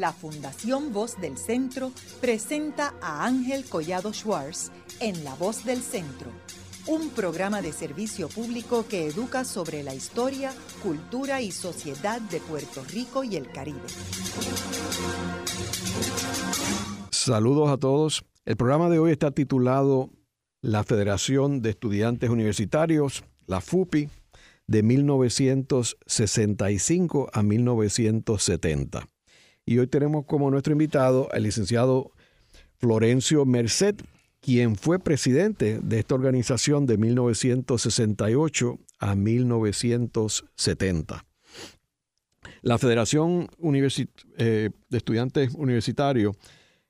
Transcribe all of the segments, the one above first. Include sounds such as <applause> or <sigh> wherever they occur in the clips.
la Fundación Voz del Centro presenta a Ángel Collado Schwartz en La Voz del Centro, un programa de servicio público que educa sobre la historia, cultura y sociedad de Puerto Rico y el Caribe. Saludos a todos. El programa de hoy está titulado La Federación de Estudiantes Universitarios, la FUPI, de 1965 a 1970. Y hoy tenemos como nuestro invitado al licenciado Florencio Merced, quien fue presidente de esta organización de 1968 a 1970. La Federación eh, de Estudiantes Universitarios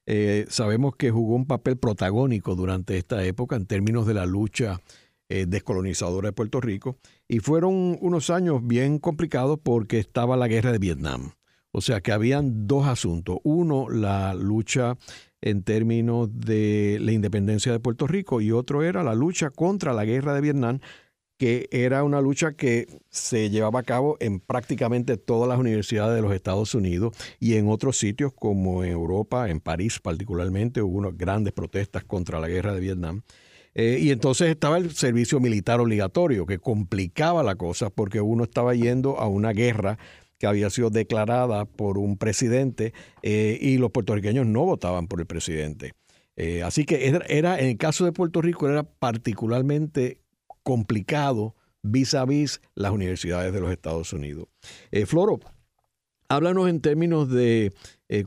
eh, sabemos que jugó un papel protagónico durante esta época en términos de la lucha eh, descolonizadora de Puerto Rico. Y fueron unos años bien complicados porque estaba la guerra de Vietnam. O sea que habían dos asuntos. Uno, la lucha en términos de la independencia de Puerto Rico y otro era la lucha contra la guerra de Vietnam, que era una lucha que se llevaba a cabo en prácticamente todas las universidades de los Estados Unidos y en otros sitios como en Europa, en París particularmente, hubo unas grandes protestas contra la guerra de Vietnam. Eh, y entonces estaba el servicio militar obligatorio, que complicaba la cosa porque uno estaba yendo a una guerra que había sido declarada por un presidente eh, y los puertorriqueños no votaban por el presidente. Eh, así que era, en el caso de Puerto Rico, era particularmente complicado vis a vis las universidades de los Estados Unidos. Floro, háblanos en términos de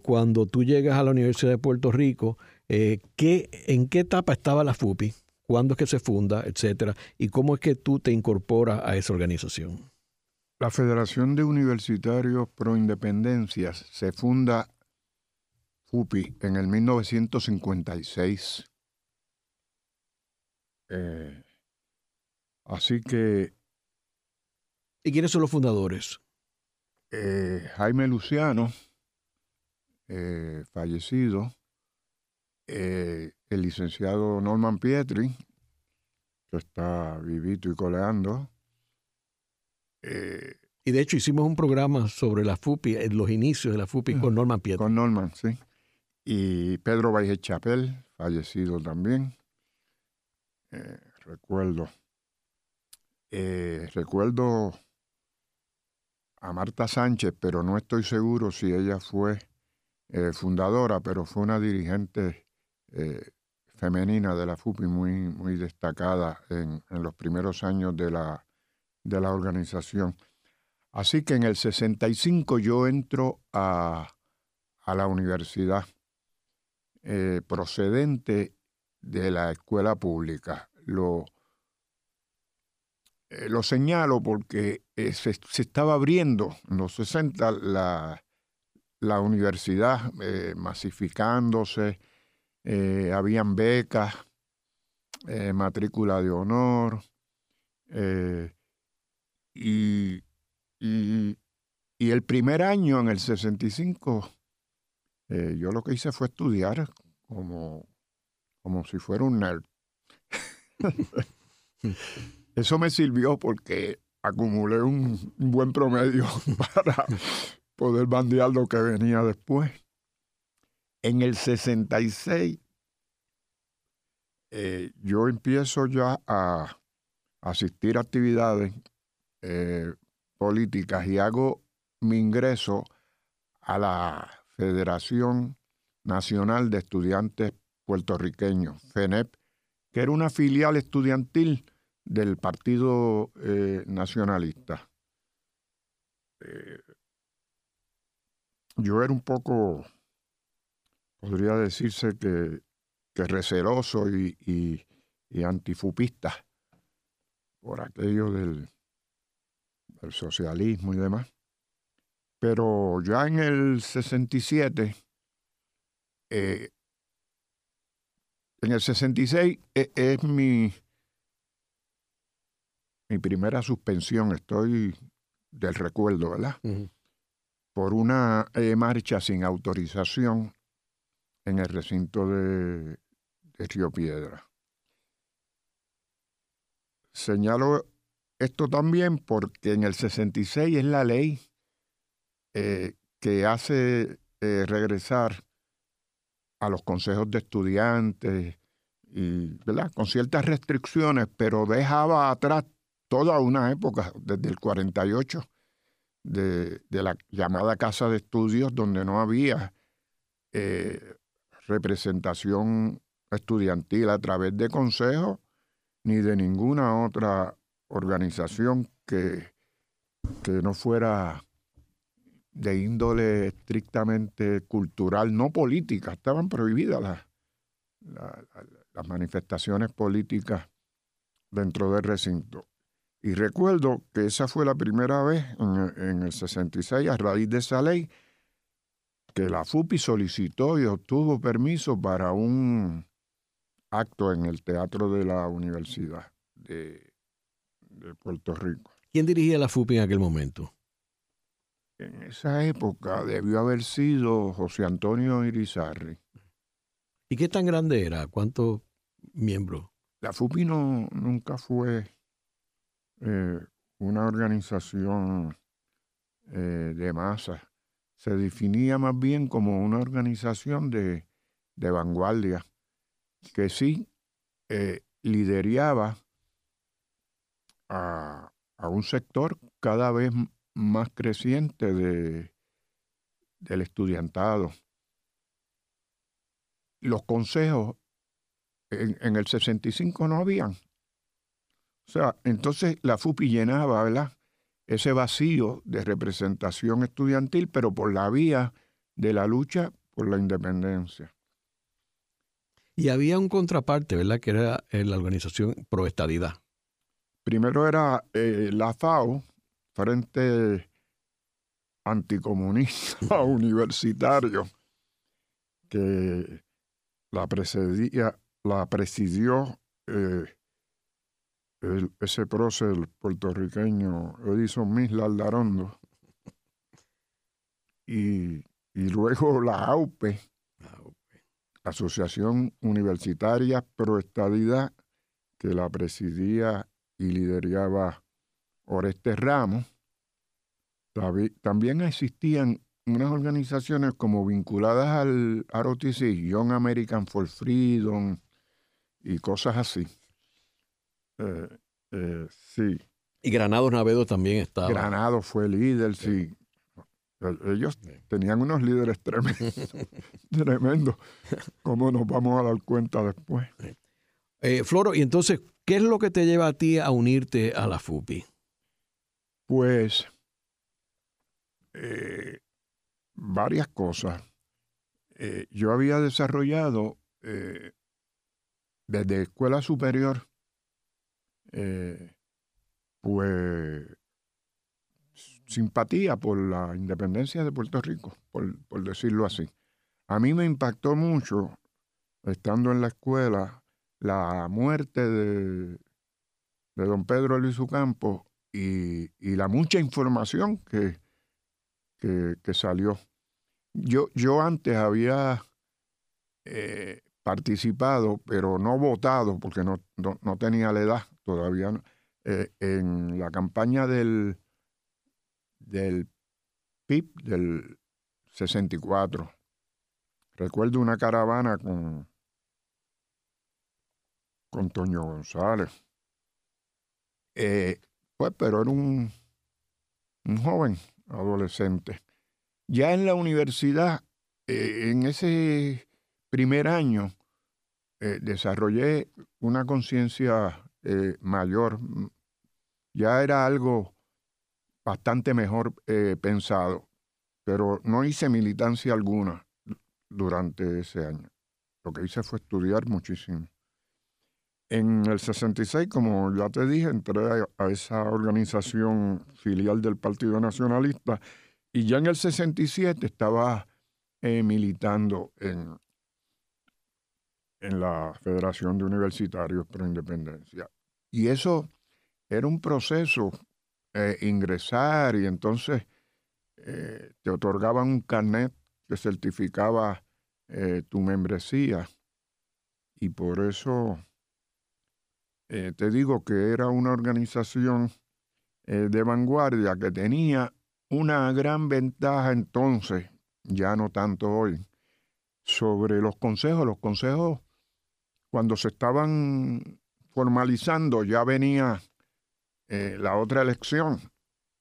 cuando tú llegas a la Universidad de Puerto Rico, ¿qué, ¿en qué etapa estaba la FUPI? cuándo es que se funda, etcétera, y cómo es que tú te incorporas a esa organización. La Federación de Universitarios Pro Independencias se funda FUPI en el 1956. Eh, así que... ¿Y quiénes son los fundadores? Eh, Jaime Luciano, eh, fallecido, eh, el licenciado Norman Pietri, que está vivito y coleando. Eh, y de hecho hicimos un programa sobre la FUPI, en los inicios de la FUPI con Norman Pietri. Con Norman, sí. Y Pedro Valle Chapel, fallecido también. Eh, recuerdo. recuerdo a Marta Sánchez, pero no estoy seguro si ella fue fundadora, pero fue una dirigente eh, femenina de la FUPI muy, muy destacada en, los primeros años de la, de la organización. Así que en el 65 yo entro a, la universidad eh, procedente de la escuela pública. Lo, eh, lo señalo porque se, estaba abriendo en los 60 la, la universidad, masificándose, eh, habían becas, eh, matrícula de honor, eh, y, y, el primer año, en el 65, yo lo que hice fue estudiar como, como si fuera un nerd. <laughs> Eso me sirvió porque acumulé un buen promedio <laughs> para poder bandear lo que venía después. En el 66 eh, yo empiezo ya a asistir a actividades eh, políticas y hago mi ingreso a la Federación Nacional de Estudiantes Puertorriqueños, FENEP, que era una filial estudiantil del Partido eh, Nacionalista. yo era un poco podría decirse que, que receloso y, y, antifupista por aquello del, socialismo y demás. Pero ya en el 67, eh, en el 66 e, es, mi, mi primera suspensión, estoy del recuerdo, ¿verdad? Por una eh, marcha sin autorización en el recinto de, Río Piedra. Señalo esto también porque en el 66 es la ley eh, que hace eh, regresar a los consejos de estudiantes y. Con ciertas restricciones, pero dejaba atrás toda una época, desde el 48, de, de la llamada Casa de Estudios, donde no había eh, representación estudiantil a través de consejos ni de ninguna otra organización que, que no fuera de índole estrictamente cultural, no política. Estaban prohibidas las, las, manifestaciones políticas dentro del recinto. Y recuerdo que esa fue la primera vez en, en, el 66, a raíz de esa ley, que la FUPI solicitó y obtuvo permiso para un acto en el Teatro de la Universidad de, de Puerto Rico. ¿Quién dirigía la FUPI en aquel momento? En esa época debió haber sido José Antonio Irizarri. ¿Y qué tan grande era? ¿Cuántos miembros? La FUPI no, nunca fue eh, una organización eh, de masa. Se definía más bien como una organización de, de vanguardia que sí eh, lideraba a, un sector cada vez más creciente de, del estudiantado. Los consejos en, el 65 no habían. O sea, entonces la FUPI llenaba. Ese vacío de representación estudiantil, pero por la vía de la lucha por la independencia. Y había un contraparte, ¿verdad? Que era eh, la organización Proestadidad. Primero era eh, la FAO, Frente Anticomunista <laughs> Universitario, que la, presidía, la presidió eh, ese prócer puertorriqueño Edison Misla Aldarondo. Y, y luego la AUPE, Asociación Universitaria Pro Estadidad, que la presidía y lideraba Oreste Ramos. También existían unas organizaciones como vinculadas al ROTC, Young American for Freedom y cosas así. Eh, eh, sí. Y Granado Navedo también estaba. Granado fue líder, sí. Ellos tenían unos líderes <laughs> tremendos, tremendo. ¿Cómo nos vamos a dar cuenta después? Eh, Floro, y entonces, ¿qué es lo que te lleva a ti a unirte a la FUPI? Pues eh, varias cosas. Eh, yo había desarrollado desde escuela superior, pues simpatía por la independencia de Puerto Rico, por, decirlo así. A mí me impactó mucho, estando en la escuela, la muerte de, de don Pedro Luis Ucampo y, y, la mucha información que, que, salió. Yo, yo antes había eh, participado, pero no votado, porque no, no, tenía la edad todavía, eh, en la campaña del del PIB del 64. Recuerdo una caravana con, con Toño González. Eh, pues, pero era un, un joven adolescente. Ya en la universidad, eh, en ese primer año, eh, desarrollé una conciencia mayor. Ya era algo bastante mejor eh, pensado, pero no hice militancia alguna durante ese año. Lo que hice fue estudiar muchísimo. En el 66, como ya te dije, entré a, esa organización filial del Partido Nacionalista y ya en el 67 estaba eh, militando en, en la Federación de Universitarios Pro Independencia. Y eso era un proceso eh, ingresar y entonces eh, te otorgaban un carnet que certificaba tu membresía. Y por eso te digo que era una organización de vanguardia que tenía una gran ventaja entonces ya no tanto hoy, sobre los consejos. Los consejos, cuando se estaban formalizando, ya venía eh, la otra elección.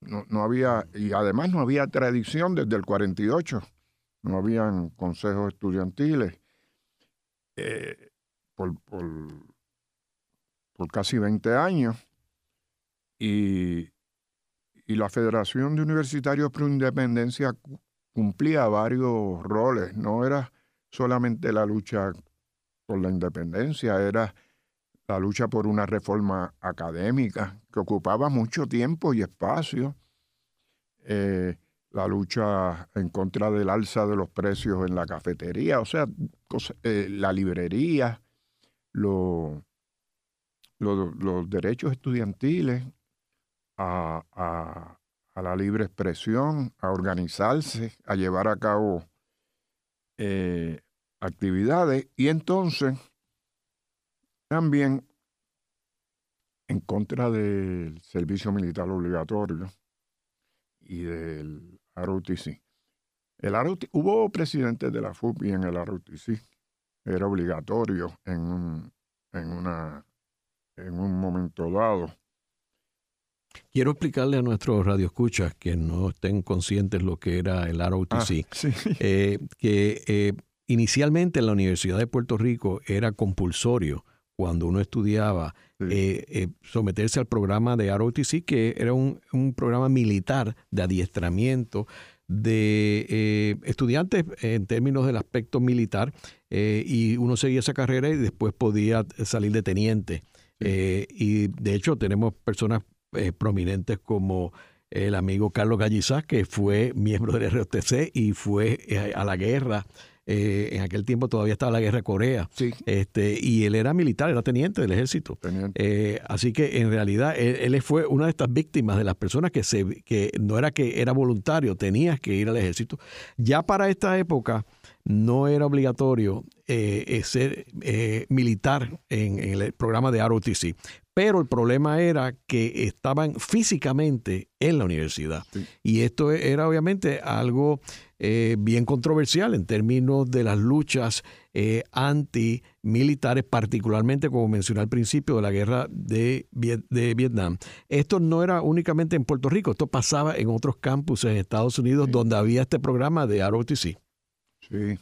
No, no, había, y además no había tradición desde el 48, no habían consejos estudiantiles. Eh, por, por, casi 20 años. Y, y la Federación de Universitarios Pro Independencia cumplía varios roles, no era solamente la lucha por la independencia, era la lucha por una reforma académica que ocupaba mucho tiempo y espacio, eh, la lucha en contra del alza de los precios en la cafetería, o sea, eh, la librería, los derechos estudiantiles a, la libre expresión, a organizarse, a llevar a cabo eh, actividades y entonces también en contra del servicio militar obligatorio y del ROTC. El hubo presidentes de la FUPI en el ROTC, era obligatorio en un, en una, en un momento dado. Quiero explicarle a nuestros radioescuchas que no estén conscientes lo que era el ROTC, ah, eh, que eh, inicialmente en la Universidad de Puerto Rico era compulsorio cuando uno estudiaba eh, someterse al programa de ROTC, que era un, programa militar de adiestramiento de estudiantes en términos del aspecto militar, y uno seguía esa carrera y después podía salir de teniente. Y de hecho tenemos personas eh, prominentes como el amigo Carlos Gallizá, que fue miembro del ROTC y fue eh, a la guerra. Eh, en aquel tiempo todavía estaba la guerra de Corea. Este, y él era militar, era teniente del ejército. así que en realidad él, fue una de estas víctimas de las personas que, se, que no era que era voluntario, tenías que ir al ejército. Ya para esta época no era obligatorio ser militar en, en, el programa de ROTC pero el problema era que estaban físicamente en la universidad. Y esto era obviamente algo eh, bien controversial en términos de las luchas eh, antimilitares, particularmente, como mencioné al principio, de la guerra de, de, Vietnam. Esto no era únicamente en Puerto Rico, esto pasaba en otros campus en Estados Unidos donde había este programa de ROTC. Sí,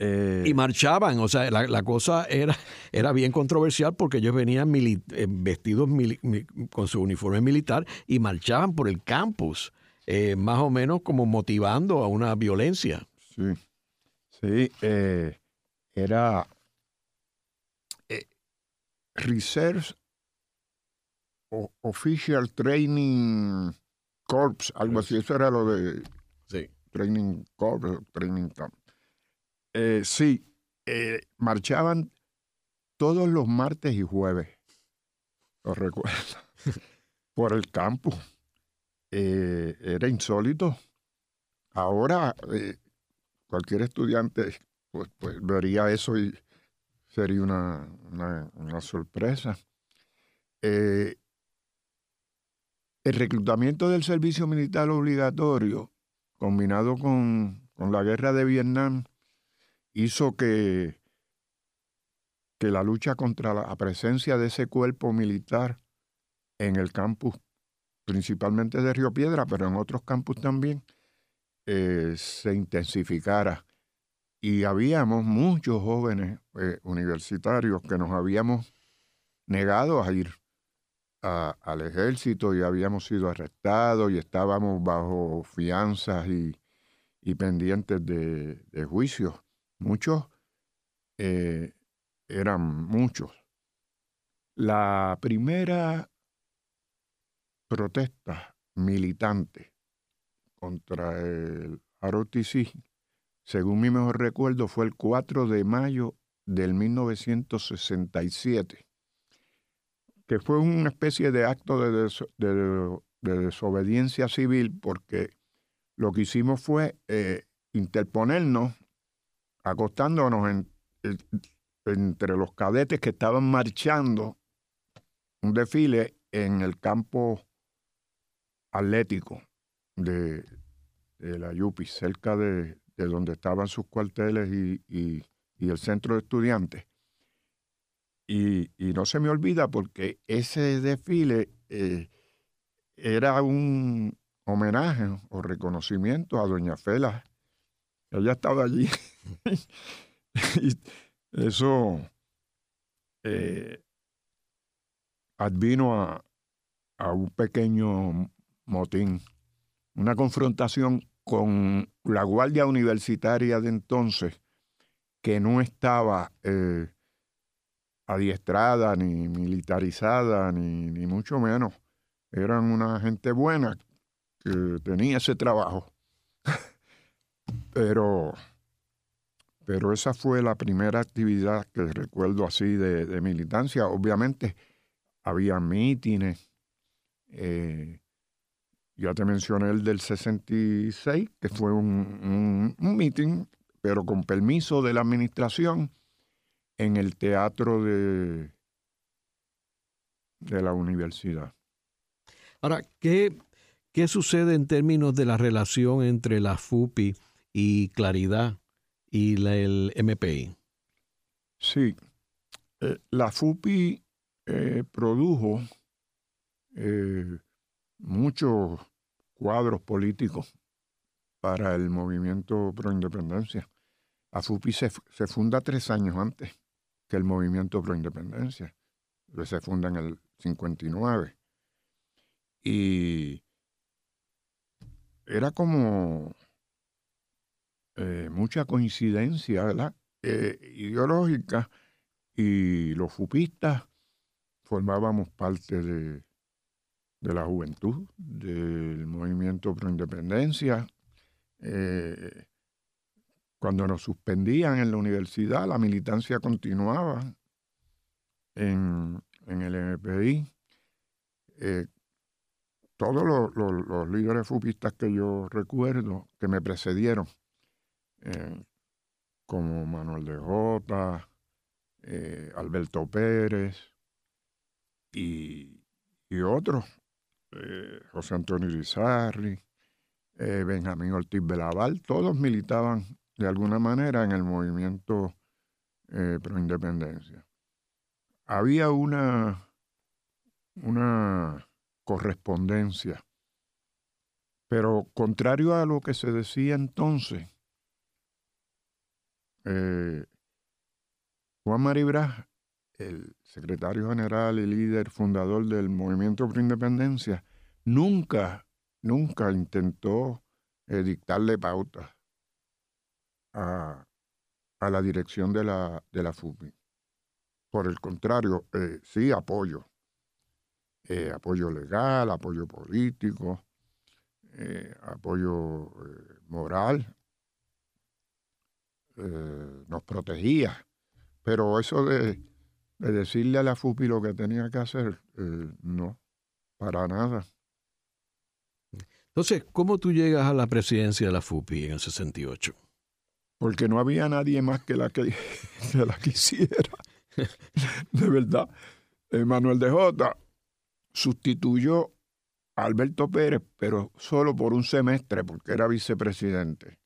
eh, y marchaban, o sea, la, cosa era, era bien controversial porque ellos venían eh, vestidos con su uniforme militar y marchaban por el campus, eh, más o menos como motivando a una violencia. Sí, sí, era Reserve Official Training Corps, algo así, eso era lo de sí. Training Corps, Training Camp. Eh, sí, eh, marchaban todos los martes y jueves, lo recuerdo, <laughs> por el campo. Eh, era insólito. Ahora cualquier estudiante pues, pues, vería eso y sería una, sorpresa. el reclutamiento del servicio militar obligatorio, combinado con la guerra de Vietnam, hizo que, que la lucha contra la presencia de ese cuerpo militar en el campus, principalmente de Río Piedra, pero en otros campus también, eh, se intensificara. Y habíamos muchos jóvenes eh, universitarios que nos habíamos negado a ir al ejército y habíamos sido arrestados y estábamos bajo fianzas y, pendientes de, de juicios. Muchos eh, eran muchos. La primera protesta militante contra el ROTC, según mi mejor recuerdo, fue el 4 de mayo del 1967, que fue una especie de acto de, desobediencia civil porque lo que hicimos fue eh, interponernos acostándonos entre los cadetes que estaban marchando un desfile en el campo atlético de, la Yupi, cerca de, de donde estaban sus cuarteles y, el centro de estudiantes. Y, no se me olvida porque ese desfile eh, era un homenaje o reconocimiento a Doña Fela. Ella estaba allí. <laughs> y eso eh, advino a, a un pequeño motín, una confrontación con la Guardia Universitaria de entonces, que no estaba eh, adiestrada, ni militarizada, ni, ni, mucho menos. Eran una gente buena que tenía ese trabajo. Pero, pero esa fue la primera actividad que recuerdo así de, militancia. Obviamente había mítines. Eh, ya te mencioné el del 66, que fue un, un, meeting, pero con permiso de la administración en el teatro de, de la universidad. Ahora, ¿qué, ¿qué sucede en términos de la relación entre la FUPI y Claridad y la, el MPI? Sí, eh, la FUPI eh, produjo eh, muchos cuadros políticos para el movimiento pro independencia. AFUPI se, se funda tres años antes que el movimiento pro independencia. Se funda en el 59. Y era como eh, mucha coincidencia. Eh, ideológica y los fupistas formábamos parte de, la juventud, del movimiento pro independencia. Eh, cuando nos suspendían en la universidad, la militancia continuaba en, el MPI. Todos los, líderes fupistas que yo recuerdo, que me precedieron, eh, como Manuel de Jota, Alberto Pérez y, y otros, eh, José Antonio Rizarri, eh, Benjamín Ortiz Belaval, todos militaban de alguna manera en el movimiento eh, pro independencia. Había una, una correspondencia, pero contrario a lo que se decía entonces, Juan Maribras el secretario general y líder fundador del movimiento por independencia, nunca, nunca intentó eh, dictarle pautas a, la dirección de la, de. Por el contrario, eh, sí apoyo. Eh, apoyo legal, apoyo político, apoyo moral. Nos protegía. Pero eso de de decirle a la FUPI lo que tenía que hacer, eh, no, para nada. Entonces, ¿cómo tú llegas a la presidencia de la FUPI en el 68? Porque no había nadie más que la que, <laughs> la quisiera. de verdad. Manuel de Jota sustituyó a Alberto Pérez, pero solo por un semestre, porque era vicepresidente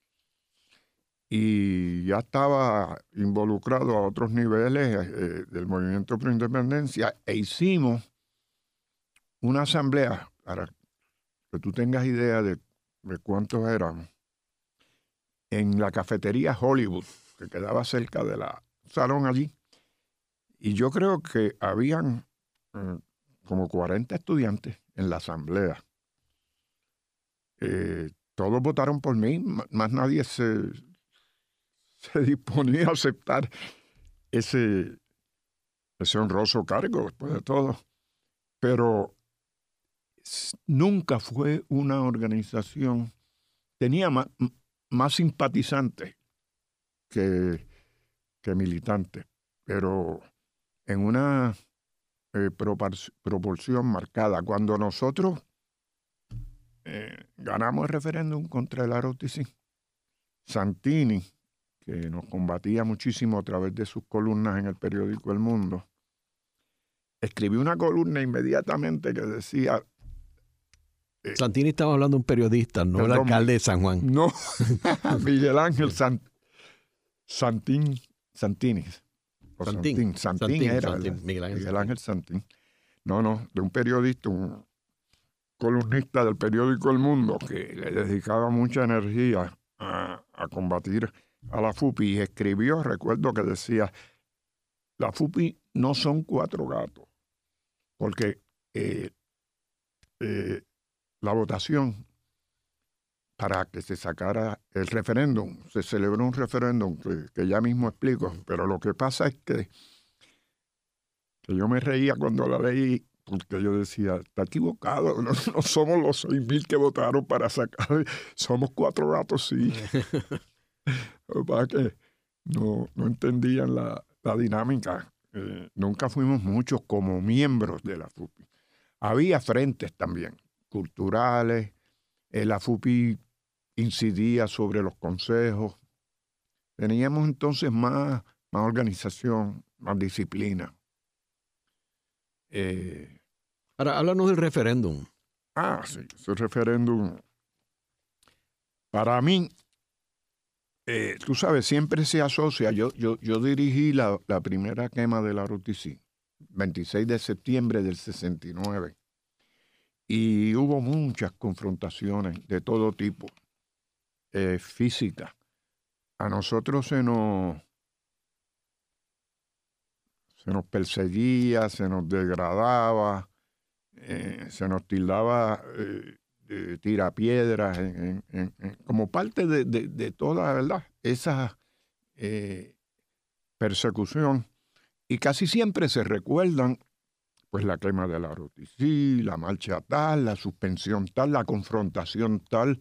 y ya estaba involucrado a otros niveles eh, del movimiento pro independencia e hicimos una asamblea para que tú tengas idea de, cuántos éramos en la cafetería Hollywood que quedaba cerca de la salón allí. Y yo creo que habían eh, como 40 estudiantes en la asamblea. Eh, todos votaron por mí más nadie se <laughs> se disponía a aceptar ese, ese honroso cargo, después de todo. Pero nunca fue una organización, tenía más, simpatizantes que, que militantes, pero en una eh, proporción marcada. Cuando nosotros eh, ganamos el referéndum contra el ROTC, Santini que nos combatía muchísimo a través de sus columnas en el periódico El Mundo, escribió una columna inmediatamente que decía, Eh, Santini estaba hablando de un periodista, no el alcalde de San Juan. No, <laughs> <laughs> Miguel Ángel Sant, Santín, Santini. O Santín, Santín, Santín Santín, era, Santín, ¿verdad? Miguel Ángel Miguel Ángel Santín. No, no, de un periodista, un columnista del periódico El Mundo que le dedicaba mucha energía a, a combatir a la FUPI y escribió, recuerdo que decía, la FUPI no son cuatro gatos, porque eh, eh, la votación para que se sacara el referéndum, se celebró un referéndum que, ya mismo explico, pero lo que pasa es que, que yo me reía cuando la leí porque yo decía, está equivocado, <laughs> no, no somos los seis mil que votaron para sacar, somos cuatro gatos, sí. <laughs> Es que no, no entendían la, la dinámica. Eh, nunca fuimos muchos como miembros de la FUPI. Había frentes también, culturales. eh, la FUPI incidía sobre los consejos. Teníamos entonces más, más organización, más disciplina. Eh, Ahora, háblanos del referéndum. Ah, sí, ese referéndum. Para mí, eh, tú sabes, siempre se asocia. Yo, yo, yo dirigí la, la primera quema de la ROTC, 26 de septiembre del 69. Y hubo muchas confrontaciones de todo tipo, eh, físicas. A nosotros se nos, se nos perseguía, se nos degradaba, eh, se nos tildaba eh, en- en- en- como parte de, de- de toda ¿verdad? esa eh, persecución. Y casi siempre se recuerdan pues la quema de la ROTC, la marcha tal, la suspensión tal, la confrontación tal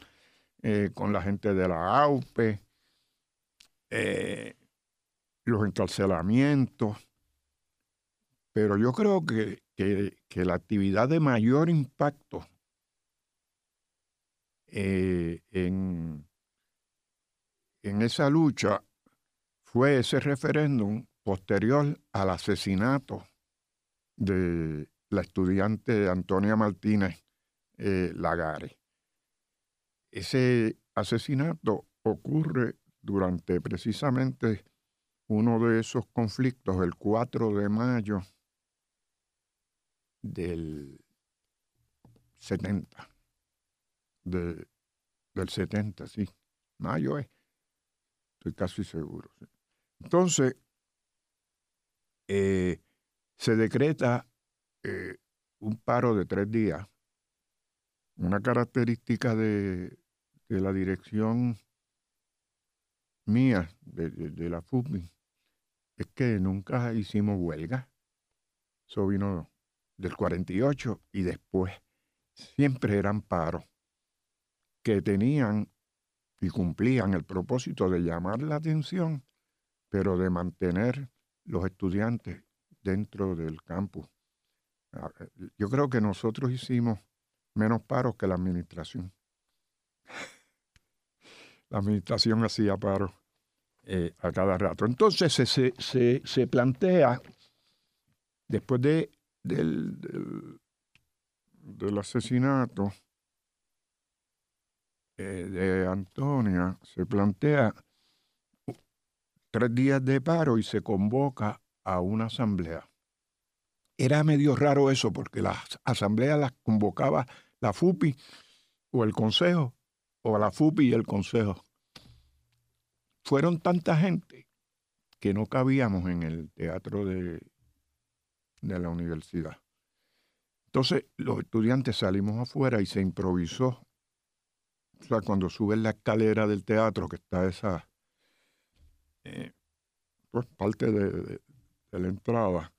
eh, con la gente de la AUPE, eh, los encarcelamientos. Pero yo creo que, que- que la actividad de mayor impacto eh, en, en esa lucha fue ese referéndum posterior al asesinato de la estudiante Antonia Martínez eh, Lagares. Ese asesinato ocurre durante precisamente uno de esos conflictos, el 4 de mayo del 70. De- del 70, sí. Mayo es. Estoy casi seguro. Entonces, eh, se decreta eh, un paro de tres días. Una característica de, de la dirección mía, de, de- la FUPI, es que nunca hicimos huelga. Eso vino del 48 y después. Siempre eran paros que tenían y cumplían el propósito de llamar la atención, pero de mantener los estudiantes dentro del campus. Ah, eh, Yo creo que nosotros hicimos menos paros que la administración. <laughs> La administración hacía paros eh, a cada rato. Entonces se, se, se- se plantea, después de, del, del, asesinato de Antonia, se plantea tres días de paro y se convoca a una asamblea. Era medio raro eso porque las asambleas las convocaba la FUPI o el Consejo, o la FUPI y el Consejo. Fueron tanta gente que no cabíamos en el teatro de, de la universidad. Entonces los estudiantes salimos afuera y se improvisó. O sea, cuando subes la escalera del teatro, que está esa eh, pues, parte de, la entrada,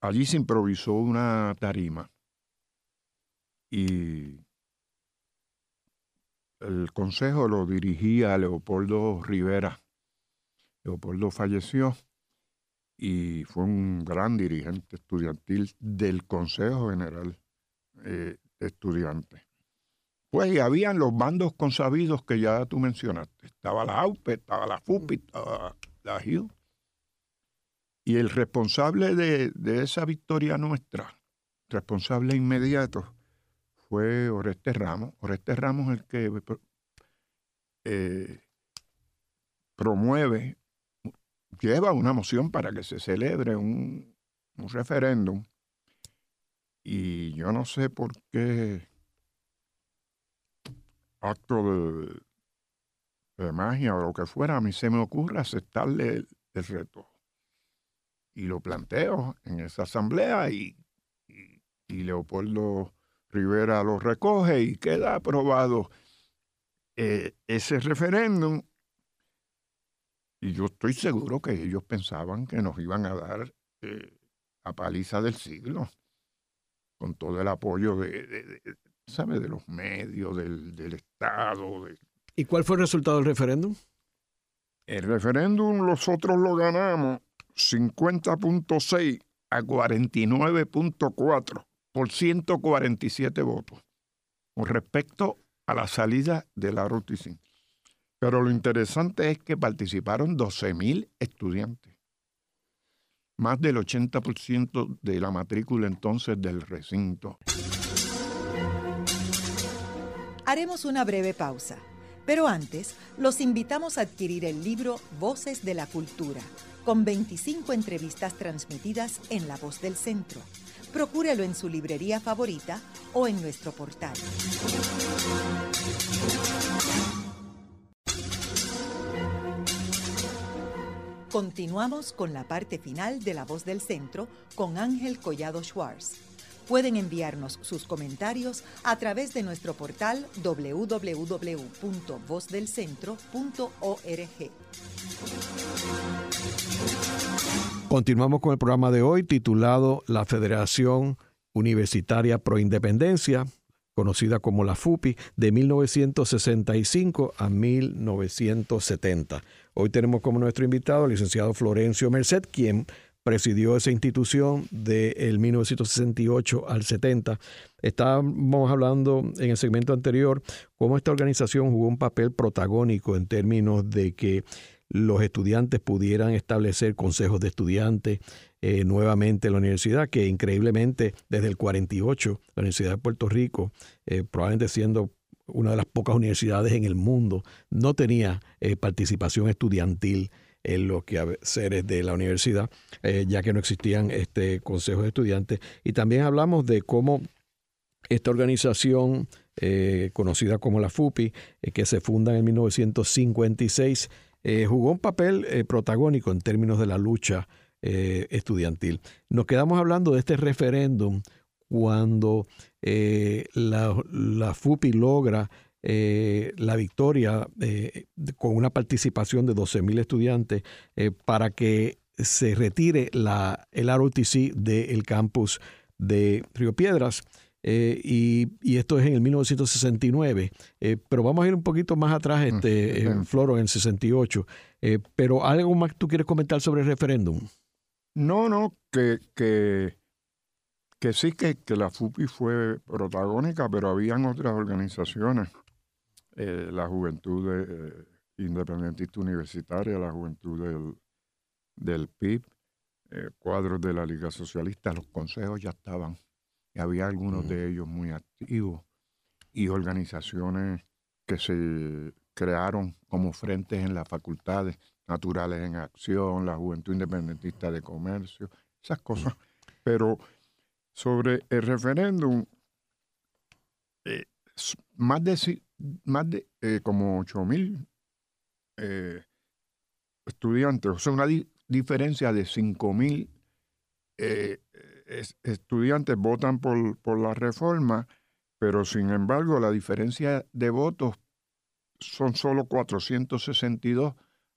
allí se improvisó una tarima. Y el consejo lo dirigía Leopoldo Rivera. Leopoldo falleció y fue un gran dirigente estudiantil del Consejo General eh, de Estudiantes. Pues y habían los bandos consabidos que ya tú mencionaste. Estaba la AUPE, estaba la FUPI, estaba la HIU. Y el responsable de, de esa victoria nuestra, responsable inmediato, fue Oreste Ramos. Oreste Ramos es el que eh, promueve, lleva una moción para que se celebre un, un referéndum. Y yo no sé por qué acto de, de magia o lo que fuera, a mí se me ocurre aceptarle el, reto. Y lo planteo en esa asamblea y, y, Leopoldo Rivera lo recoge y queda aprobado eh, ese referéndum. Y yo estoy seguro que ellos pensaban que nos iban a dar eh, a paliza del siglo, con todo el apoyo de, de, de los medios, del, del Estado, de ¿Y cuál fue el resultado del referéndum? El referéndum nosotros lo ganamos 50.6 a 49.4 por 147 votos con respecto a la salida de la ROTC. Pero lo interesante es que participaron 12.000 estudiantes, más del 80% de la matrícula entonces del recinto. Haremos una breve pausa. Pero antes, los invitamos a adquirir el libro Voces de la Cultura, con 25 entrevistas transmitidas en La Voz del Centro. Procúrelo en su librería favorita o en nuestro portal. Continuamos con la parte final de La Voz del Centro con Ángel Collado Schwartz. Pueden enviarnos sus comentarios a través de nuestro portal www.vozdelcentro.org. Continuamos con el programa de hoy titulado La Federación Universitaria Pro Independencia, conocida como la FUPI, de 1965 a 1970. Hoy tenemos como nuestro invitado al licenciado Florencio Merced, quien presidió esa institución del 1968 al 70. Estábamos hablando en el segmento anterior cómo esta organización jugó un papel protagónico en términos de que los estudiantes pudieran establecer consejos de estudiantes eh, nuevamente en la universidad, que increíblemente desde el 48 la Universidad de Puerto Rico, eh, probablemente siendo una de las pocas universidades en el mundo, no tenía eh, participación estudiantil en los quehaceres de la universidad, eh, ya que no existían este, consejos de estudiantes. Y también hablamos de cómo esta organización, eh, conocida como la FUPI, eh, que se funda en 1956, jugó un papel protagónico en términos de la lucha estudiantil. Nos quedamos hablando de este referéndum cuando la, la FUPI logra eh, la victoria eh, con una participación de 12.000 estudiantes eh, para que se retire la, el ROTC del campus de Río Piedras. Y, esto es en el 1969, pero vamos a ir un poquito más atrás, este, en Floro, en el 68. pero ¿algo más tú quieres comentar sobre el referéndum? No, no, que, que, que sí que, que la FUPI fue protagónica, pero habían otras organizaciones eh, la juventud eh, independentista universitaria, la juventud del, del PIB, eh, cuadros de la Liga Socialista, los consejos ya estaban, y había algunos de ellos muy activos, y organizaciones que se crearon como frentes en las facultades, Naturales en Acción, la Juventud Independentista de Comercio, esas cosas. Pero sobre el referéndum, más de más de eh, como 8 mil eh, estudiantes, o sea, una diferencia de 5 mil eh, estudiantes votan por, por la reforma, pero sin embargo la diferencia de votos son solo 462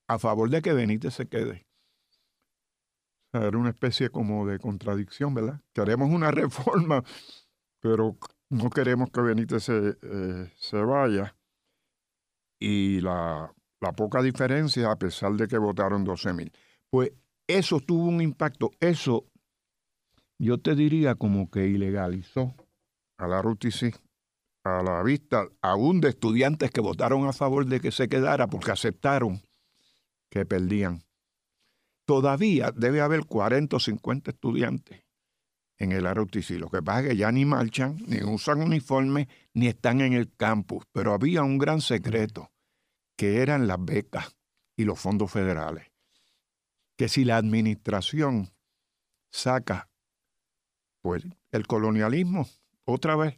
a favor de que Benítez se quede. Era una especie como de contradicción, ¿verdad? Queremos una <laughs> reforma, pero no queremos que Benítez se, eh, se vaya. Y la, poca diferencia, a pesar de que votaron 12 mil. Pues eso tuvo un impacto. Eso, yo te diría como que ilegalizó a la RUTIC a la vista aún de estudiantes que votaron a favor de que se quedara porque aceptaron que perdían. Todavía debe haber 40 o 50 estudiantes en el ROTC. Lo que pasa es que ya ni marchan, ni usan uniforme, ni están en el campus. Pero había un gran secreto, que eran las becas y los fondos federales. Que si la administración saca pues el colonialismo otra vez.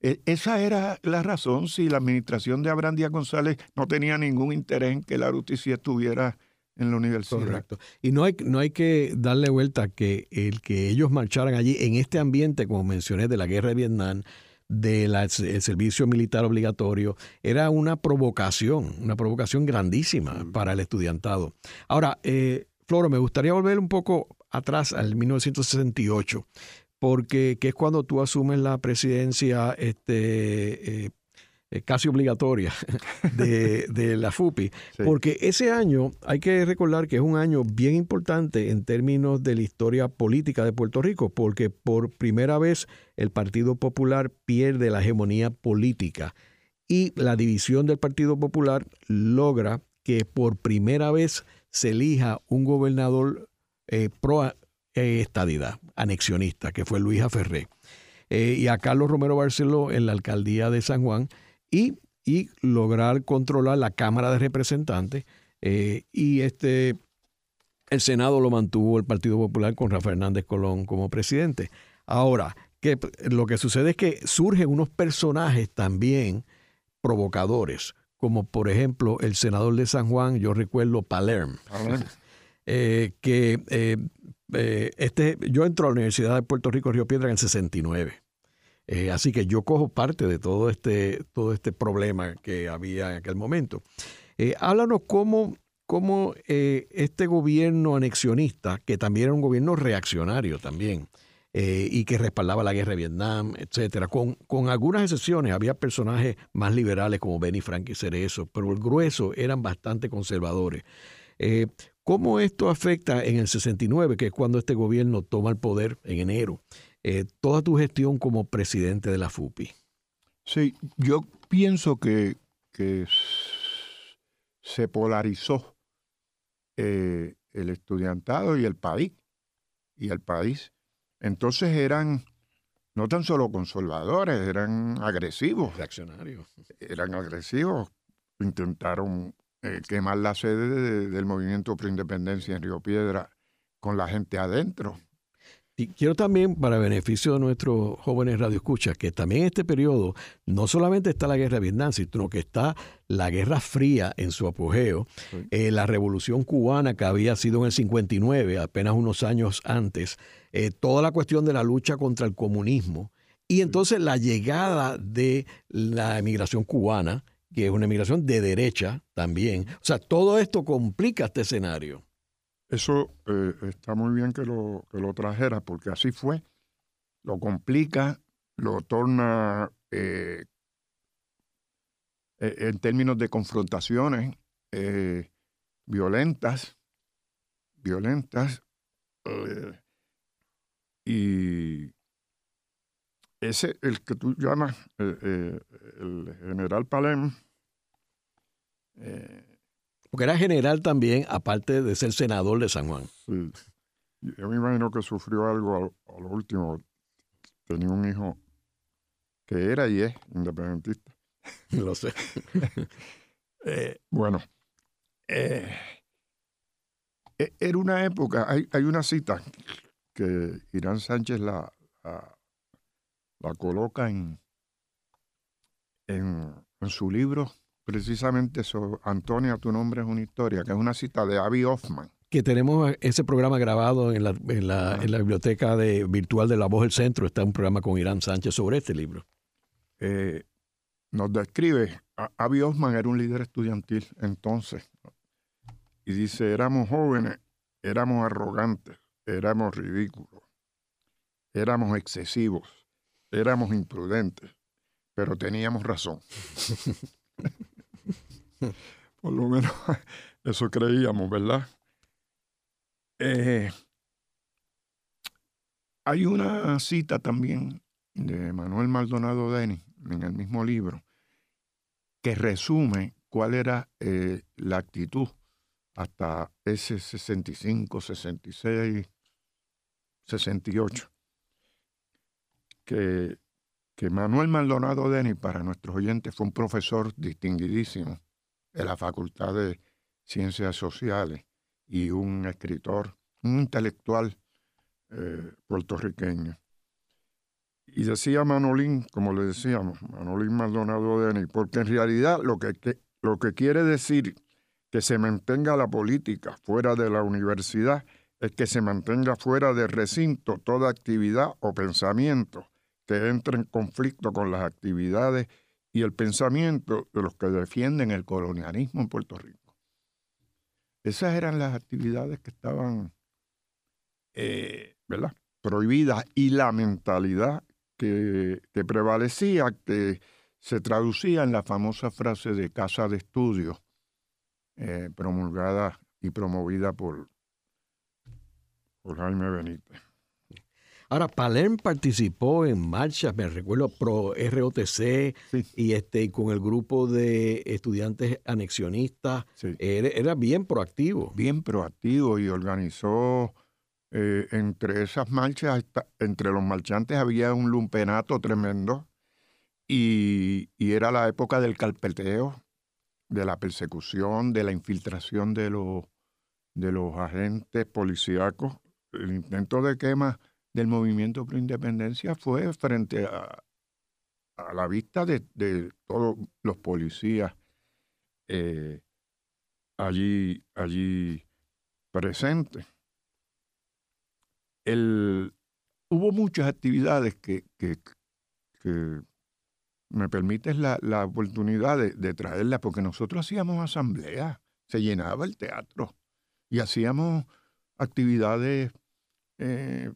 E, esa era la razón si la administración de Abraham Díaz González no tenía ningún interés en que la ROTC estuviera en la universidad. Correcto. Y no hay, no hay que darle vuelta que el que ellos marcharan allí en este ambiente, como mencioné, de la guerra de Vietnam, del servicio militar obligatorio, era una provocación, una provocación grandísima para el estudiantado. Ahora, eh, Floro, me gustaría volver un poco atrás al 1968, porque que es cuando tú asumes la presidencia este, eh, eh, casi obligatoria <laughs> de, la FUPI, porque ese año hay que recordar que es un año bien importante en términos de la historia política de Puerto Rico, porque por primera vez el Partido Popular pierde la hegemonía política y la división del Partido Popular logra que por primera vez se elija un gobernador eh, pro eh, estadidad, anexionista, que fue Luis Aferré, y a Carlos Romero Barceló en la alcaldía de San Juan, y, lograr controlar la Cámara de Representantes. Eh, y este, el Senado lo mantuvo el Partido Popular con Rafael Hernández Colón como presidente. Ahora, que lo que sucede es que surgen unos personajes también provocadores, como por ejemplo el senador de San Juan, yo recuerdo Palermo, <laughs> eh, que eh, este, yo entro a la Universidad de Puerto Rico Río Piedra en el 69. Eh, así que yo cojo parte de todo este, todo este problema que había en aquel momento. Eh, háblanos cómo, cómo eh, este gobierno anexionista, que también era un gobierno reaccionario también, y que respaldaba la guerra de Vietnam, etcétera, con, con algunas excepciones, había personajes más liberales como Benny Frank y Cerezo, pero el grueso eran bastante conservadores. ¿Cómo esto afecta en el 69, que es cuando este gobierno toma el poder en enero? Eh, toda tu gestión como presidente de la FUPI. Sí, yo pienso que, se polarizó eh, el estudiantado y el país. Y el país. Entonces eran no tan solo conservadores, eran agresivos. Reaccionarios. Eran agresivos. Intentaron eh, quemar la sede del movimiento pro independencia en Río Piedra con la gente adentro. Y quiero también, para beneficio de nuestros jóvenes radioescuchas, que también en este periodo no solamente está la guerra de Vietnam, sino que está la Guerra Fría en su apogeo, eh, la Revolución Cubana que había sido en el 59, apenas unos años antes, eh, toda la cuestión de la lucha contra el comunismo y entonces la llegada de la emigración cubana, que es una emigración de derecha también. O sea, todo esto complica este escenario. Eso eh, está muy bien que lo, que lo trajera, porque así fue. Lo complica, lo torna eh, e, en términos de confrontaciones eh, violentas, violentas, y ese, el que tú llamas el general Palem, porque era general también, aparte de ser senador de San Juan. Sí. Yo me imagino que sufrió algo a, lo último. Tenía un hijo que era y es independentista. <laughs> Lo sé. <laughs> Eh, bueno, eh, e, era una época, hay, hay, una cita que Irán Sánchez la, la, coloca en, en, en su libro precisamente eso, Antonia, tu nombre es una historia, que es una cita de Abby Hoffman. Que tenemos ese programa grabado en la, en la, en la biblioteca de, virtual de La Voz del Centro. Está un programa con Irán Sánchez sobre este libro. Eh, nos describe, Abby Hoffman era un líder estudiantil entonces. Y dice, éramos jóvenes, éramos arrogantes, éramos ridículos, éramos excesivos, éramos imprudentes, pero teníamos razón. <laughs> <laughs> Por lo menos <laughs> eso creíamos, ¿verdad? Eh, hay una cita también de Manuel Maldonado Denis en el mismo libro que resume cuál era eh, la actitud hasta ese 65, 66, 68. que, que Manuel Maldonado Denis, para nuestros oyentes, fue un profesor distinguidísimo de la Facultad de Ciencias Sociales y un escritor, un intelectual eh, puertorriqueño. Y decía Manolín, como le decíamos, Manolín Maldonado Denis, porque en realidad lo que, lo que quiere decir que se mantenga la política fuera de la universidad es que se mantenga fuera del recinto toda actividad o pensamiento que entre en conflicto con las actividades y el pensamiento de los que defienden el colonialismo en Puerto Rico. Esas eran las actividades que estaban eh, ¿verdad? prohibidas y la mentalidad que, prevalecía, que se traducía en la famosa frase de casa de estudio, eh, promulgada y promovida por Jaime Benítez. Ahora, Palerm participó en marchas, me recuerdo, pro ROTC y este con el grupo de estudiantes anexionistas. Era, bien proactivo. Bien proactivo y organizó eh, entre esas marchas, entre los marchantes había un lumpenato tremendo y, era la época del carpeteo, de la persecución, de la infiltración de los, de los agentes policíacos. El intento de quema del movimiento pro independencia fue frente a, a la vista de, todos los policías eh, allí, allí presentes. El, hubo muchas actividades que, que, me permites la, la oportunidad de, de traerlas, porque nosotros hacíamos asambleas, se llenaba el teatro y hacíamos actividades eh,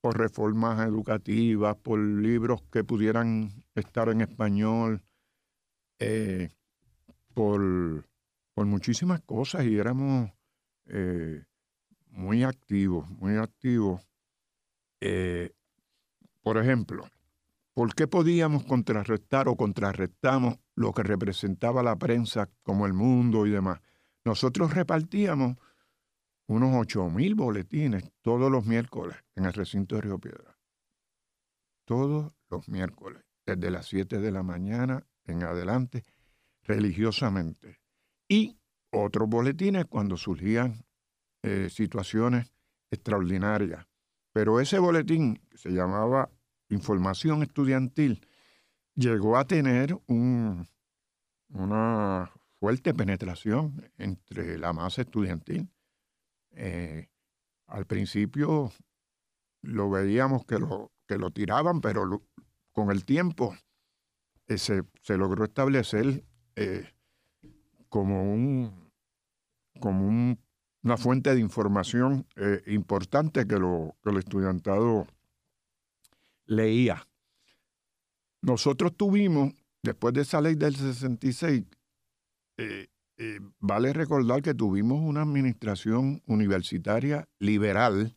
por reformas educativas, por libros que pudieran estar en español, eh, por, por, muchísimas cosas y éramos eh, muy activos, muy activos. Eh, por ejemplo, ¿por qué podíamos contrarrestar o contrarrestamos lo que representaba la prensa como el mundo y demás? Nosotros repartíamos unos ocho mil boletines todos los miércoles en el recinto de Río Piedra. Todos los miércoles, desde las 7 de la mañana en adelante, religiosamente. Y otros boletines cuando surgían eh, situaciones extraordinarias. Pero ese boletín, que se llamaba Información Estudiantil, llegó a tener un, una fuerte penetración entre la masa estudiantil eh, al principio lo veíamos que lo, que lo tiraban, pero con el tiempo eh, se, logró establecer eh, como, un, como una fuente de información importante que, lo, que el estudiantado leía. Nosotros tuvimos, después de esa ley del 66, eh, vale recordar que tuvimos una administración universitaria liberal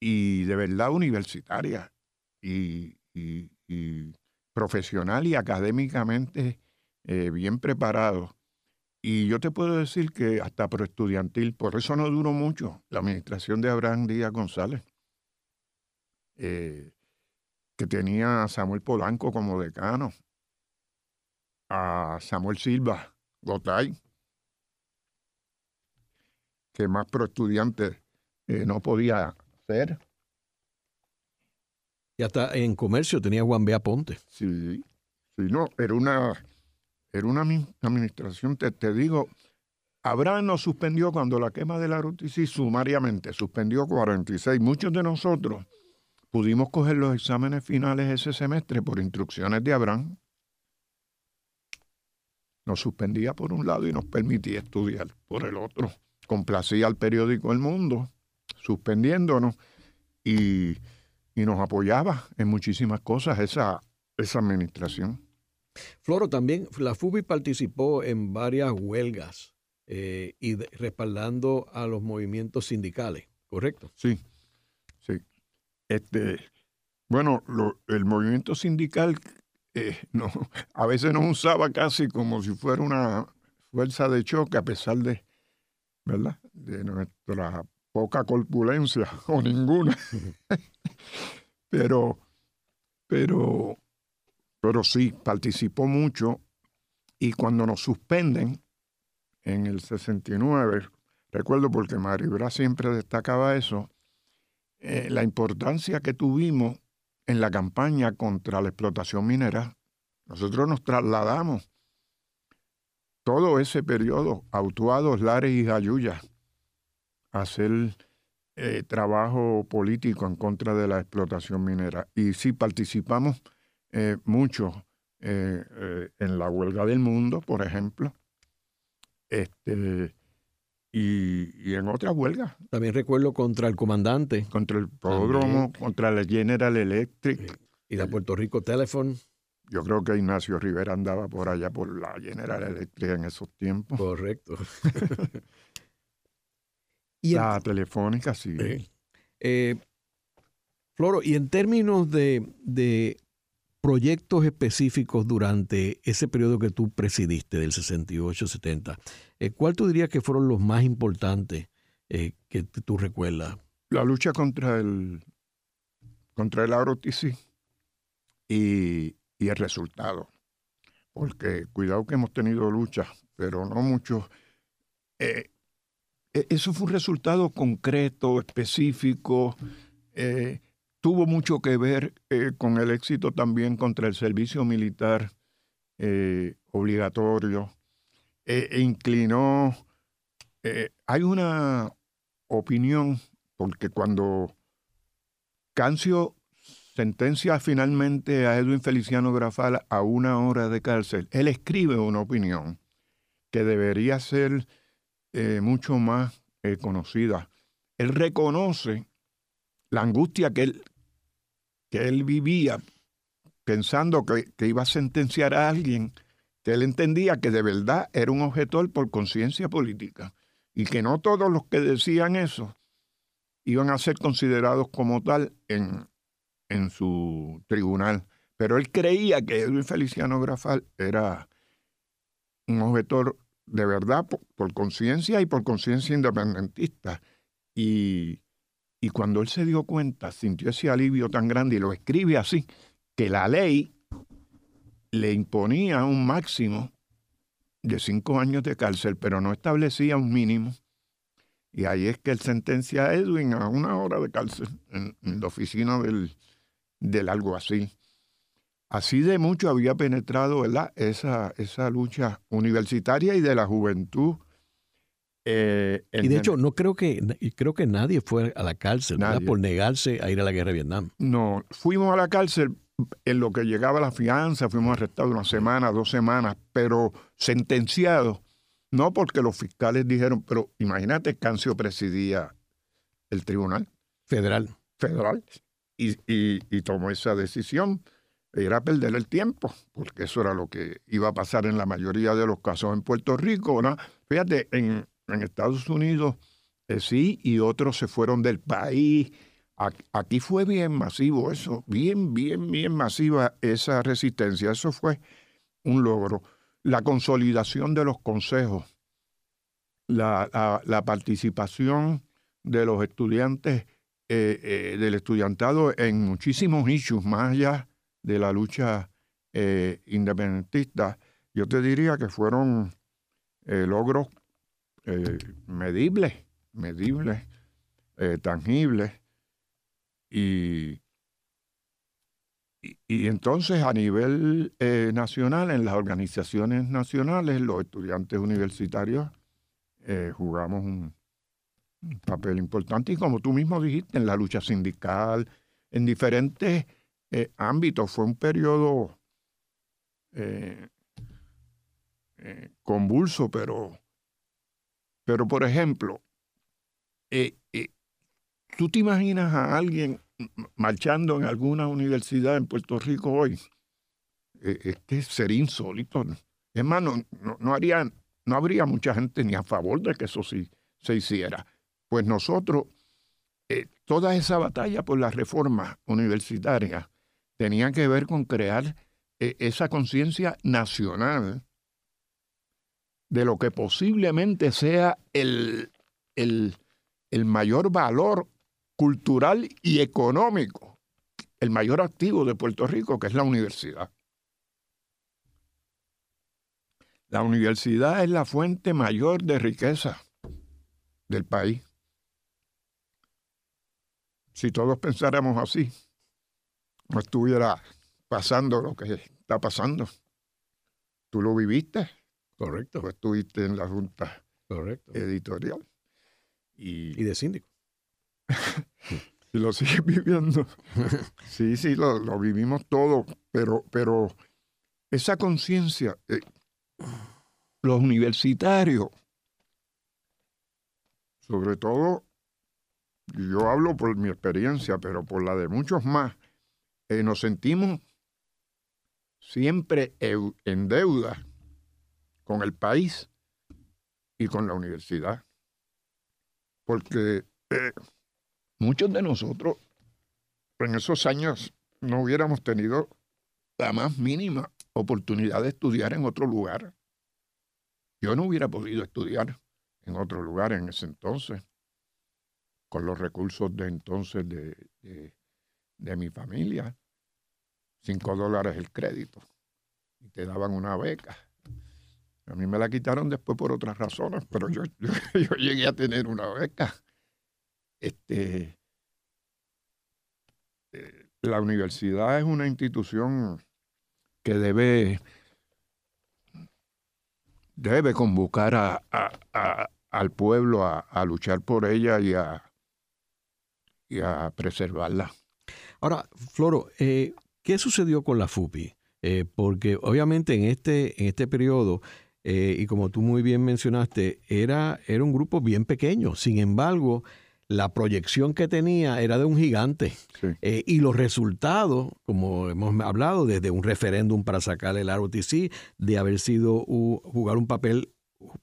y de verdad universitaria y, profesional y académicamente eh, bien preparado. Y yo te puedo decir que hasta pro estudiantil, por eso no duró mucho la administración de Abraham Díaz González, eh, que tenía a Samuel Polanco como decano, a Samuel Silva Gotay, que más pro estudiante eh, no podía ser. Y hasta en comercio tenía Juan Bea Ponte. Sí, sí, no, era una, era una administración, te, te digo, Abraham nos suspendió cuando la quema de la RUTICI sumariamente, suspendió 46. Muchos de nosotros pudimos coger los exámenes finales ese semestre por instrucciones de Abraham nos suspendía por un lado y nos permitía estudiar por el otro. Complacía al periódico El Mundo, suspendiéndonos y, nos apoyaba en muchísimas cosas esa, esa administración. Floro, también la FUBI participó en varias huelgas eh, y respaldando a los movimientos sindicales, ¿correcto? Sí, sí. Este, bueno, el movimiento sindical eh, no, a veces nos usaba casi como si fuera una fuerza de choque a pesar de, ¿verdad? de nuestra poca corpulencia <laughs> o ninguna. Pero, pero, pero sí, participó mucho y cuando nos suspenden en el 69, recuerdo porque Maribra siempre destacaba eso, eh, la importancia que tuvimos en la campaña contra la explotación minera. Nosotros nos trasladamos todo ese periodo a Utuados, Lares y Jayuya a hacer eh, trabajo político en contra de la explotación minera. Y sí participamos eh, mucho eh, en la huelga del mundo, por ejemplo, este, y, en otras huelgas. También recuerdo contra el comandante. Contra el Podromo, contra la General Electric. Y la Puerto Rico Telephone. Yo creo que Ignacio Rivera andaba por allá por la General Electric en esos tiempos. Correcto. <laughs> y la telefónica, sí. Eh, Floro, y en términos de, proyectos específicos durante ese periodo que tú presidiste, del 68-70, eh, ¿cuál tú dirías que fueron los más importantes eh, que tú recuerdas? La lucha contra el contra el AROTC y, y el resultado. Porque cuidado que hemos tenido luchas, pero no muchos. Eh, eso fue un resultado concreto, específico. Eh, tuvo mucho que ver eh, con el éxito también contra el servicio militar obligatorio. E inclinó. hay una opinión, porque cuando Cancio sentencia finalmente a Edwin Feliciano Grafal a una hora de cárcel, él escribe una opinión que debería ser eh, mucho más eh, conocida. Él reconoce la angustia que él, que él vivía pensando que, que iba a sentenciar a alguien que él entendía que de verdad era un objetor por conciencia política y que no todos los que decían eso iban a ser considerados como tal en, en su tribunal. Pero él creía que Edwin Feliciano Grafal era un objetor de verdad por, conciencia y por conciencia independentista. Y, y cuando él se dio cuenta, sintió ese alivio tan grande y lo escribe así, que la ley le imponía un máximo de cinco años de cárcel, pero no establecía un mínimo. Y ahí es que él sentencia a Edwin a una hora de cárcel en la oficina del, del algo así. De mucho había penetrado Esa, esa lucha universitaria y de la juventud. Eh, y de hecho, no creo que creo que nadie fue a la cárcel por negarse a ir a la guerra de Vietnam. No, fuimos a la cárcel en lo que llegaba la fianza, fuimos arrestados una semana, dos semanas, pero sentenciados, no porque los fiscales dijeron, pero imagínate, Cancio presidía el tribunal. Federal. Federal y, tomó esa decisión. Era perder el tiempo, porque eso era lo que iba a pasar en la mayoría de los casos en Puerto Rico. ¿no? Fíjate, en, Estados Unidos eh, sí, y otros se fueron del país. Aquí fue bien masivo eso, bien, bien, bien masiva esa resistencia. Eso fue un logro. La consolidación de los consejos, la, participación de los estudiantes eh, eh, del estudiantado en muchísimos nichos, más allá de la lucha independentista, yo te diría que fueron logros medibles, medibles, tangibles. Y, y, entonces a nivel nacional, en las organizaciones nacionales, los estudiantes universitarios jugamos un, papel importante y como tú mismo dijiste, en la lucha sindical, en diferentes eh, ámbitos. Fue un periodo eh, eh, convulso, pero, pero por ejemplo, ¿tú te imaginas a alguien marchando en alguna universidad en Puerto Rico hoy? es que sería insólito. Es no, no, haría, no habría mucha gente ni a favor de que eso sí se hiciera. Pues nosotros, eh, toda esa batalla por la reforma universitaria tenía que ver con crear eh, esa conciencia nacional de lo que posiblemente sea el, el, mayor valor cultural y económico el mayor activo de Puerto Rico, que es la universidad. La universidad es la fuente mayor de riqueza del país. Si todos pensáramos así, no estuviera pasando lo que está pasando. Tú lo viviste. Correcto. Tú estuviste en la Junta Correcto. Editorial. Y, Y de síndico. y <laughs> lo sigues <laughs> viviendo. Sí, sí, lo, lo vivimos todo, pero, pero esa conciencia, eh, los universitarios, sobre todo, yo hablo por mi experiencia, pero por la de muchos más, eh, nos sentimos siempre en deuda con el país y con la universidad. Porque eh, muchos de nosotros en esos años no hubiéramos tenido la más mínima oportunidad de estudiar en otro lugar. Yo no hubiera podido estudiar en otro lugar en ese entonces, con los recursos de entonces de, de- de mi familia. Cinco dólares el crédito. Y te daban una beca. A mí me la quitaron después por otras razones, pero <laughs> yo, yo, llegué a tener una beca. Este, eh, la universidad es una institución que debe, debe convocar a, al pueblo a, a luchar por ella y a, y a preservarla. Ahora, Floro, eh, ¿qué sucedió con la FUPI? Eh, porque obviamente en este, en este periodo, eh, y como tú muy bien mencionaste, era, era un grupo bien pequeño. Sin embargo, la proyección que tenía era de un gigante. Sí. Eh, y los resultados, como hemos hablado, desde un referéndum para sacar el ROTC, de haber sido u- jugar un papel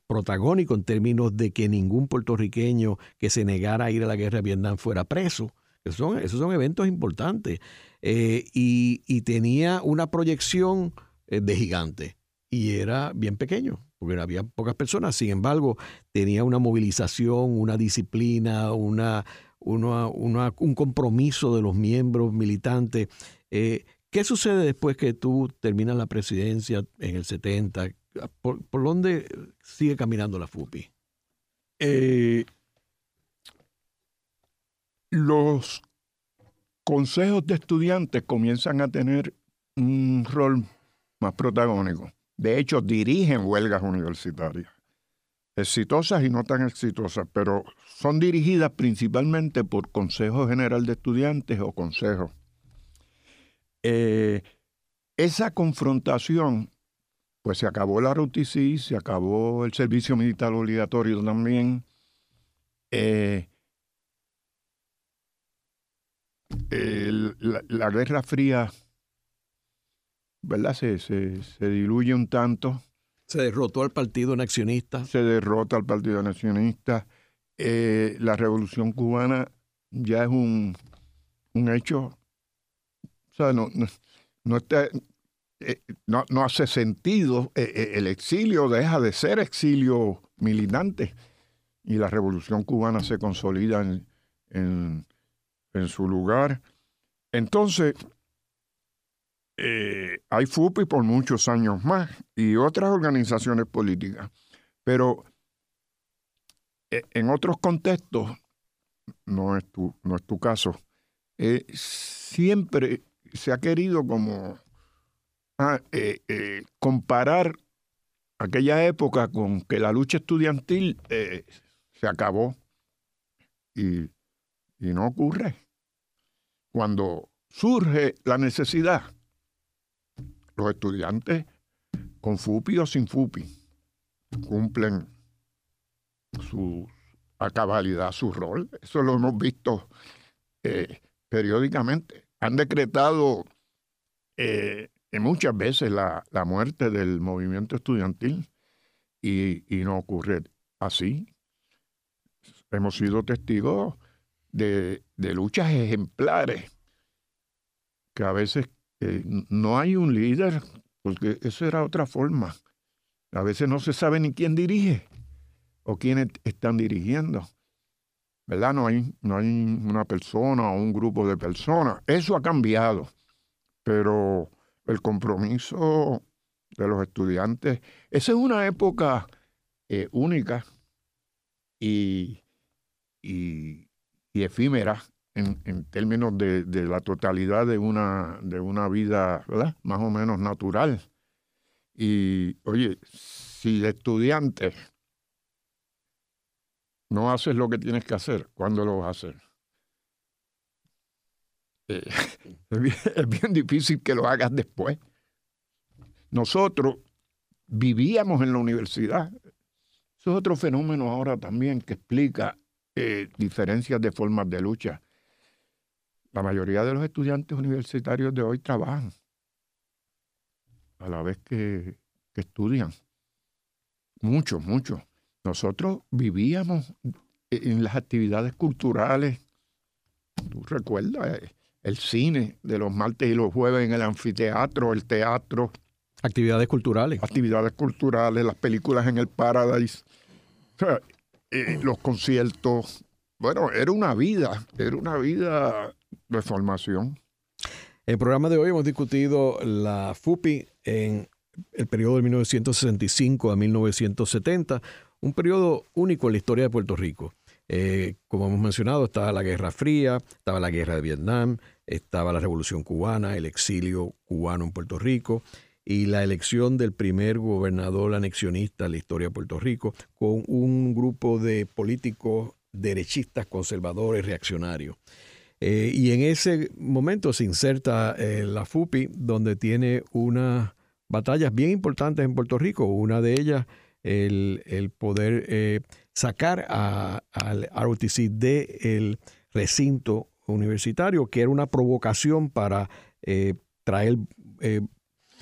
protagónico en términos de que ningún puertorriqueño que se negara a ir a la guerra de Vietnam fuera preso. Esos son, esos son eventos importantes. Eh, y, y tenía una proyección eh, de gigante. Y era bien pequeño, porque había pocas personas. Sin embargo, tenía una movilización, una disciplina, una, una- una- un compromiso de los miembros militantes. Eh, ¿Qué sucede después que tú terminas la presidencia en el 70? ¿Por, dónde sigue caminando la FUPI? Eh, los consejos de estudiantes comienzan a tener un rol más protagónico. De hecho, dirigen huelgas universitarias, exitosas y no tan exitosas, pero son dirigidas principalmente por Consejo General de Estudiantes o consejos. Eh, esa confrontación, pues se acabó la ROTC, se acabó el servicio militar obligatorio también. Eh, la Guerra Fría, ¿verdad? Se, se, se diluye un tanto, Se derrotó al Partido Nacionista. se derrota al Partido Nacionalista. Eh, la Revolución Cubana ya es un, un hecho. O sea, no, no, no está, eh, no, no hace sentido. Eh, el exilio deja de ser exilio militante y la Revolución Cubana se consolida en, en, en su lugar. Entonces, eh, hay FUPI por muchos años más y otras organizaciones políticas, pero eh, en otros contextos, no es tu, no es tu caso, eh, siempre se ha querido como ah, eh, comparar aquella época con que la lucha estudiantil se acabó y no ocurre. Cuando surge la necesidad, los estudiantes, con FUPI o sin FUPI, cumplen su, a cabalidad su rol. Eso lo hemos visto eh, periódicamente. Han decretado eh, muchas veces la, muerte del movimiento estudiantil y, y no ocurre así. Hemos sido testigos de, de luchas ejemplares que a veces eh, no hay un líder, porque eso era otra forma. A veces no se sabe ni quién dirige o quiénes están dirigiendo. ¿verdad? No hay, no hay una persona o un grupo de personas. Eso ha cambiado, pero el compromiso de los estudiantes, esa es una época eh, única y, y, efímera en, términos de, de, la totalidad de una, de una vida. Más o menos natural. Y, oye, si de estudiante no haces lo que tienes que hacer, ¿cuándo lo vas a hacer? Eh, <laughs> es, bien, difícil que lo hagas después. Nosotros vivíamos en la universidad. Eso es otro fenómeno ahora también que explica eh, diferencias de formas de lucha. La mayoría de los estudiantes universitarios de hoy trabajan a la vez que, que estudian. Muchos, muchos. Nosotros vivíamos en las actividades culturales. ¿Tú recuerdas? El cine de los martes y los jueves en el anfiteatro, el teatro. Actividades culturales. Actividades culturales, las películas en el Paradise, eh, los conciertos. Bueno, era una vida, era una vida de formación. En el programa de hoy hemos discutido la FUPI en el periodo de 1965 a 1970, un periodo único en la historia de Puerto Rico. Eh, como hemos mencionado, estaba la Guerra Fría, estaba la Guerra de Vietnam, estaba la Revolución Cubana, el exilio cubano en Puerto Rico y la elección del primer gobernador anexionista en la historia de Puerto Rico, con un grupo de políticos derechistas, conservadores, reaccionarios. Eh, y en ese momento se inserta eh, la FUPI, donde tiene unas batallas bien importantes en Puerto Rico. Una de ellas el, poder eh, sacar al ROTC del recinto universitario, que era una provocación para traer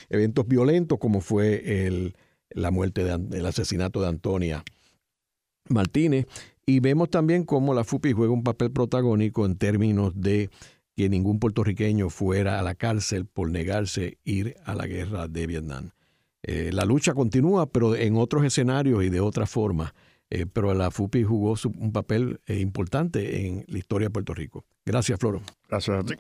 eventos violentos como fue el, la muerte, de, el asesinato de Antonia Martínez. Y vemos también cómo la FUPI juega un papel protagónico en términos de que ningún puertorriqueño fuera a la cárcel por negarse ir a la guerra de Vietnam. Eh, la lucha continúa, pero en otros escenarios y de otra forma. Eh, pero la FUPI jugó un papel eh, importante en la historia de Puerto Rico. Gracias, Floro. Gracias a ti.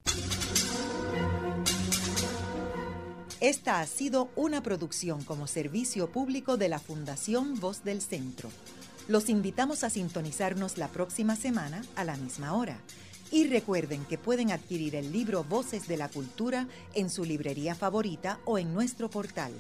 Esta ha sido una producción como servicio público de la Fundación Voz del Centro. Los invitamos a sintonizarnos la próxima semana a la misma hora. Y recuerden que pueden adquirir el libro Voces de la Cultura en su librería favorita o en nuestro portal.